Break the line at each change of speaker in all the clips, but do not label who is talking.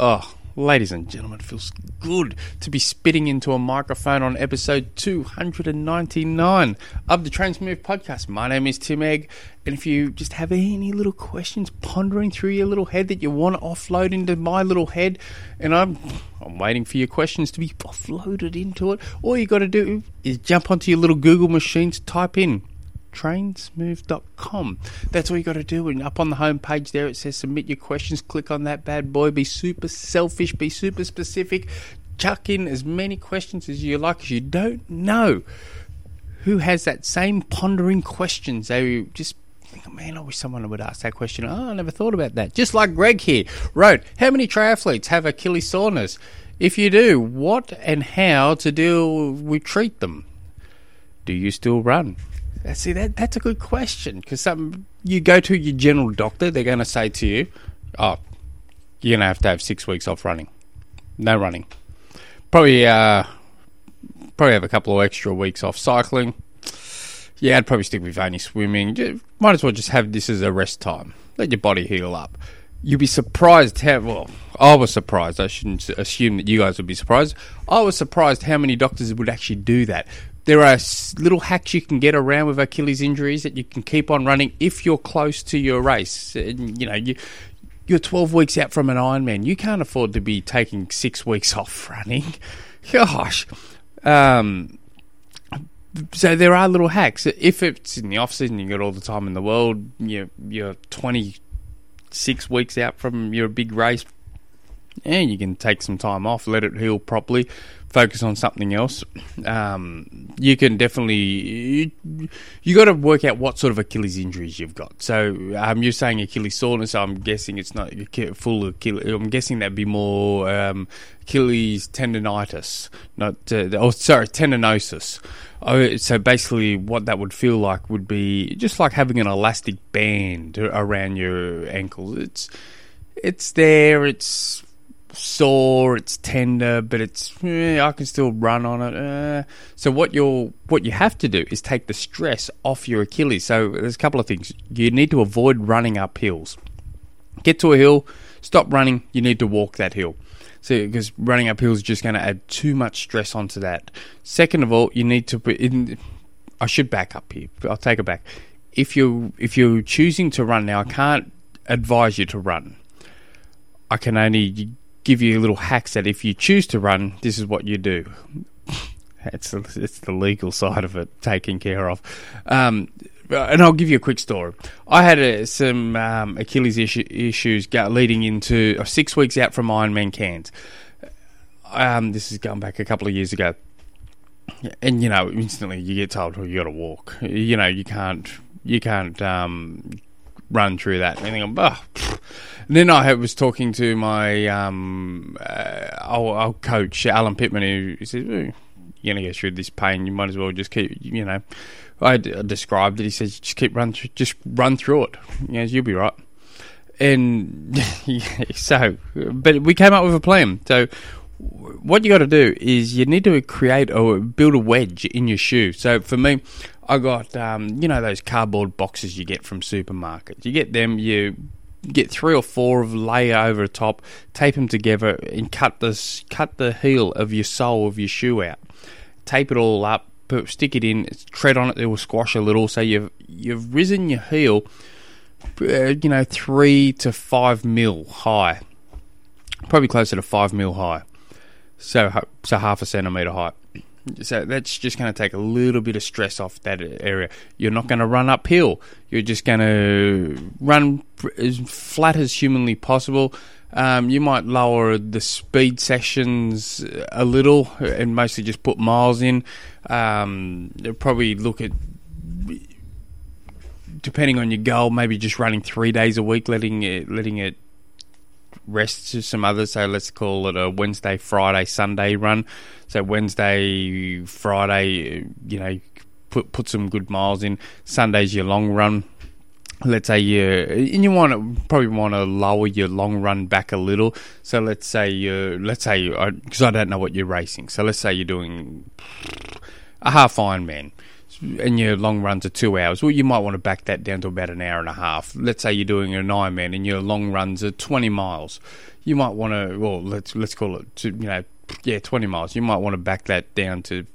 Oh, ladies and gentlemen, it feels good to be spitting into a microphone on episode 299 of the Train Smooth podcast. My name is Tim Egg, and if you just have any little questions pondering through your little head that you want to offload into my little head, and I'm I'm waiting for your questions to be offloaded into it, all you got to do is jump onto your little Google machines, type in trainsmooth.com. That's all you got to do. And up on the home page there, it says submit your questions. Click on that bad boy. Be super selfish. Be super specific. Chuck in as many questions as you like because you don't know who has that same pondering questions. They just think, oh, man, I wish someone would ask that question. Oh, I never thought about that. Just like Greg here wrote, how many triathletes have Achilles soreness? If you do, what and how to deal with treat them? Do you still run? See that that's a good question because some you go to your general doctor, they're going to say to you, "Oh, you're going to have to have six weeks off running, no running. Probably, uh, probably have a couple of extra weeks off cycling. Yeah, I'd probably stick with only swimming. Might as well just have this as a rest time. Let your body heal up. You'd be surprised how well. I was surprised. I shouldn't assume that you guys would be surprised. I was surprised how many doctors would actually do that there are little hacks you can get around with Achilles injuries that you can keep on running if you're close to your race. And, you know, you, you're 12 weeks out from an Ironman. You can't afford to be taking six weeks off running. Gosh. Um, so there are little hacks. If it's in the off season, you got all the time in the world. You're, you're 26 weeks out from your big race. Yeah, you can take some time off, let it heal properly focus on something else. Um, you can definitely you, you got to work out what sort of Achilles injuries you've got. So um, you're saying Achilles soreness. So I'm guessing it's not full Achilles. I'm guessing that'd be more um, Achilles tendonitis, not uh, oh sorry tendinosis. Oh, so basically, what that would feel like would be just like having an elastic band around your ankles. It's it's there. It's sore, it's tender, but it's eh, I can still run on it. Eh. So what you what you have to do is take the stress off your Achilles. So there's a couple of things you need to avoid running up hills. Get to a hill, stop running. You need to walk that hill. So because running up hills is just going to add too much stress onto that. Second of all, you need to put in. I should back up here. I'll take it back. If you if you're choosing to run now, I can't advise you to run. I can only give you little hacks that if you choose to run, this is what you do. it's it's the legal side of it taken care of. Um, and I'll give you a quick story. I had a, some um, Achilles issue, issues leading into uh, six weeks out from Ironman Cairns. Um, this is going back a couple of years ago. And you know, instantly you get told, "Well, you got to walk." You know, you can't, you can't um, run through that. And think, oh, and then I was talking to my um, uh, old, old, coach, Alan Pittman, who says, "You're gonna go through this pain. You might as well just keep, you know." I described it. He says, "Just keep run, through, just run through it. You know, you'll be right." And so, but we came up with a plan. So, what you got to do is you need to create or build a wedge in your shoe. So for me, I got um, you know those cardboard boxes you get from supermarkets. You get them, you get three or four of layer over the top, tape them together, and cut this cut the heel of your sole of your shoe out. Tape it all up, put, stick it in, tread on it. It will squash a little, so you've you've risen your heel, uh, you know, three to five mil high, probably closer to five mil high. So so half a centimeter high. So that's just going to take a little bit of stress off that area. You're not going to run uphill. You're just going to run as flat as humanly possible. Um, you might lower the speed sessions a little and mostly just put miles in. Um, probably look at depending on your goal, maybe just running three days a week, letting it letting it rest to some others. So let's call it a Wednesday, Friday, Sunday run. So Wednesday, Friday, you know, put put some good miles in. Sunday's your long run. Let's say you and you want to probably want to lower your long run back a little. So let's say you let's say because I don't know what you're racing. So let's say you're doing a half Ironman and your long runs are two hours, well, you might want to back that down to about an hour and a half. Let's say you're doing an Ironman and your long runs are 20 miles. you might want to. Well, let's let's call it. To, you know, yeah, twenty miles. You might want to back that down to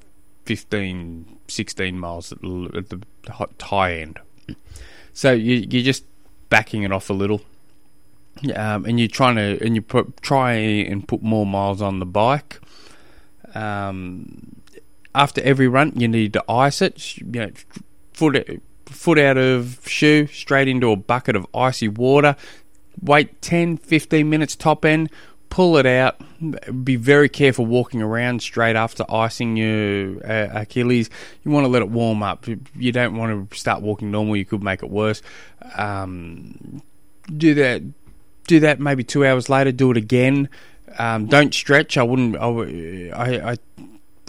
15, 16 miles at the, at the high end. So you you're just backing it off a little. Um, and you're trying to and you put, try and put more miles on the bike. Um, after every run, you need to ice it. You know, foot foot out of shoe, straight into a bucket of icy water. Wait 10, 15 minutes top end. Pull it out. Be very careful walking around straight after icing your uh, Achilles. You want to let it warm up. You don't want to start walking normal. You could make it worse. Um, do that. Do that maybe two hours later. Do it again. Um, don't stretch. I wouldn't. I, I, I,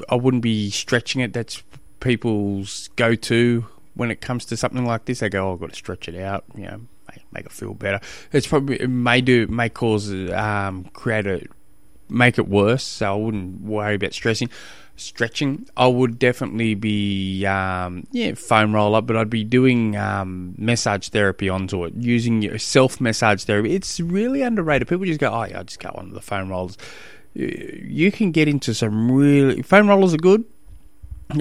I wouldn't be stretching it. That's people's go-to when it comes to something like this. They go, oh, "I've got to stretch it out." You know, make, make it feel better. It's probably it may do may cause um, create a make it worse. So I wouldn't worry about stressing. Stretching, I would definitely be um, yeah foam roller, but I'd be doing um, massage therapy onto it, using self massage therapy. It's really underrated. People just go, oh yeah, I just go onto the foam rollers. You can get into some really foam rollers are good.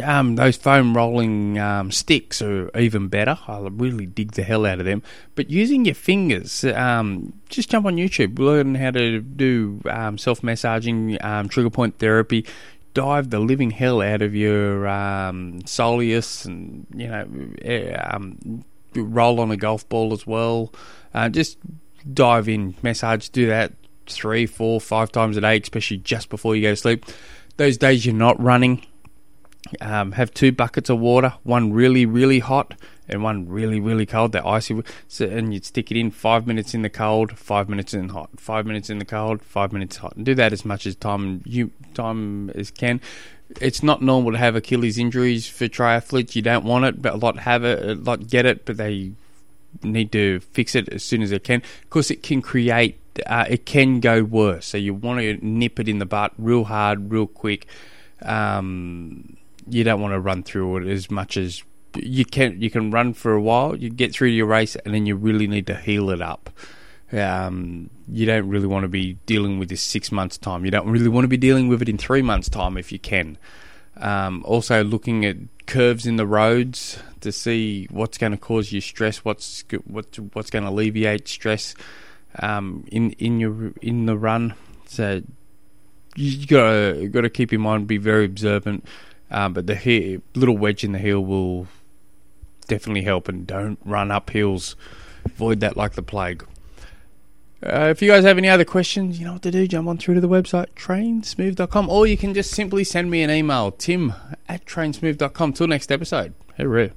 Um, those foam rolling um, sticks are even better. I really dig the hell out of them. But using your fingers, um, just jump on YouTube, learn how to do um, self massaging, um, trigger point therapy. Dive the living hell out of your um, soleus, and you know, eh, roll on a golf ball as well. Uh, just dive in, massage, do that three, four, five times a day, especially just before you go to sleep. Those days you're not running um, have two buckets of water, one really, really hot and one really, really cold. They're icy. So, and you'd stick it in five minutes in the cold, five minutes in hot, five minutes in the cold, five minutes hot. And do that as much as time you time as can. It's not normal to have Achilles injuries for triathletes. You don't want it, but a lot have it, a lot get it, but they need to fix it as soon as they can because it can create. Uh, it can go worse. So you want to nip it in the butt real hard, real quick. Um, you don't want to run through it as much as you can. You can run for a while, you get through your race, and then you really need to heal it up. Um, you don't really want to be dealing with this six months time. You don't really want to be dealing with it in three months time if you can. Um, also, looking at curves in the roads to see what's going to cause you stress, what's what's what's going to alleviate stress um, in in your in the run. So you got got to keep in mind, be very observant. Um, but the heel, little wedge in the heel will definitely help, and don't run up hills. Avoid that like the plague. Uh, if you guys have any other questions, you know what to do. Jump on through to the website, trainsmooth.com, or you can just simply send me an email, tim at trainsmooth.com. Till next episode. Hooroo.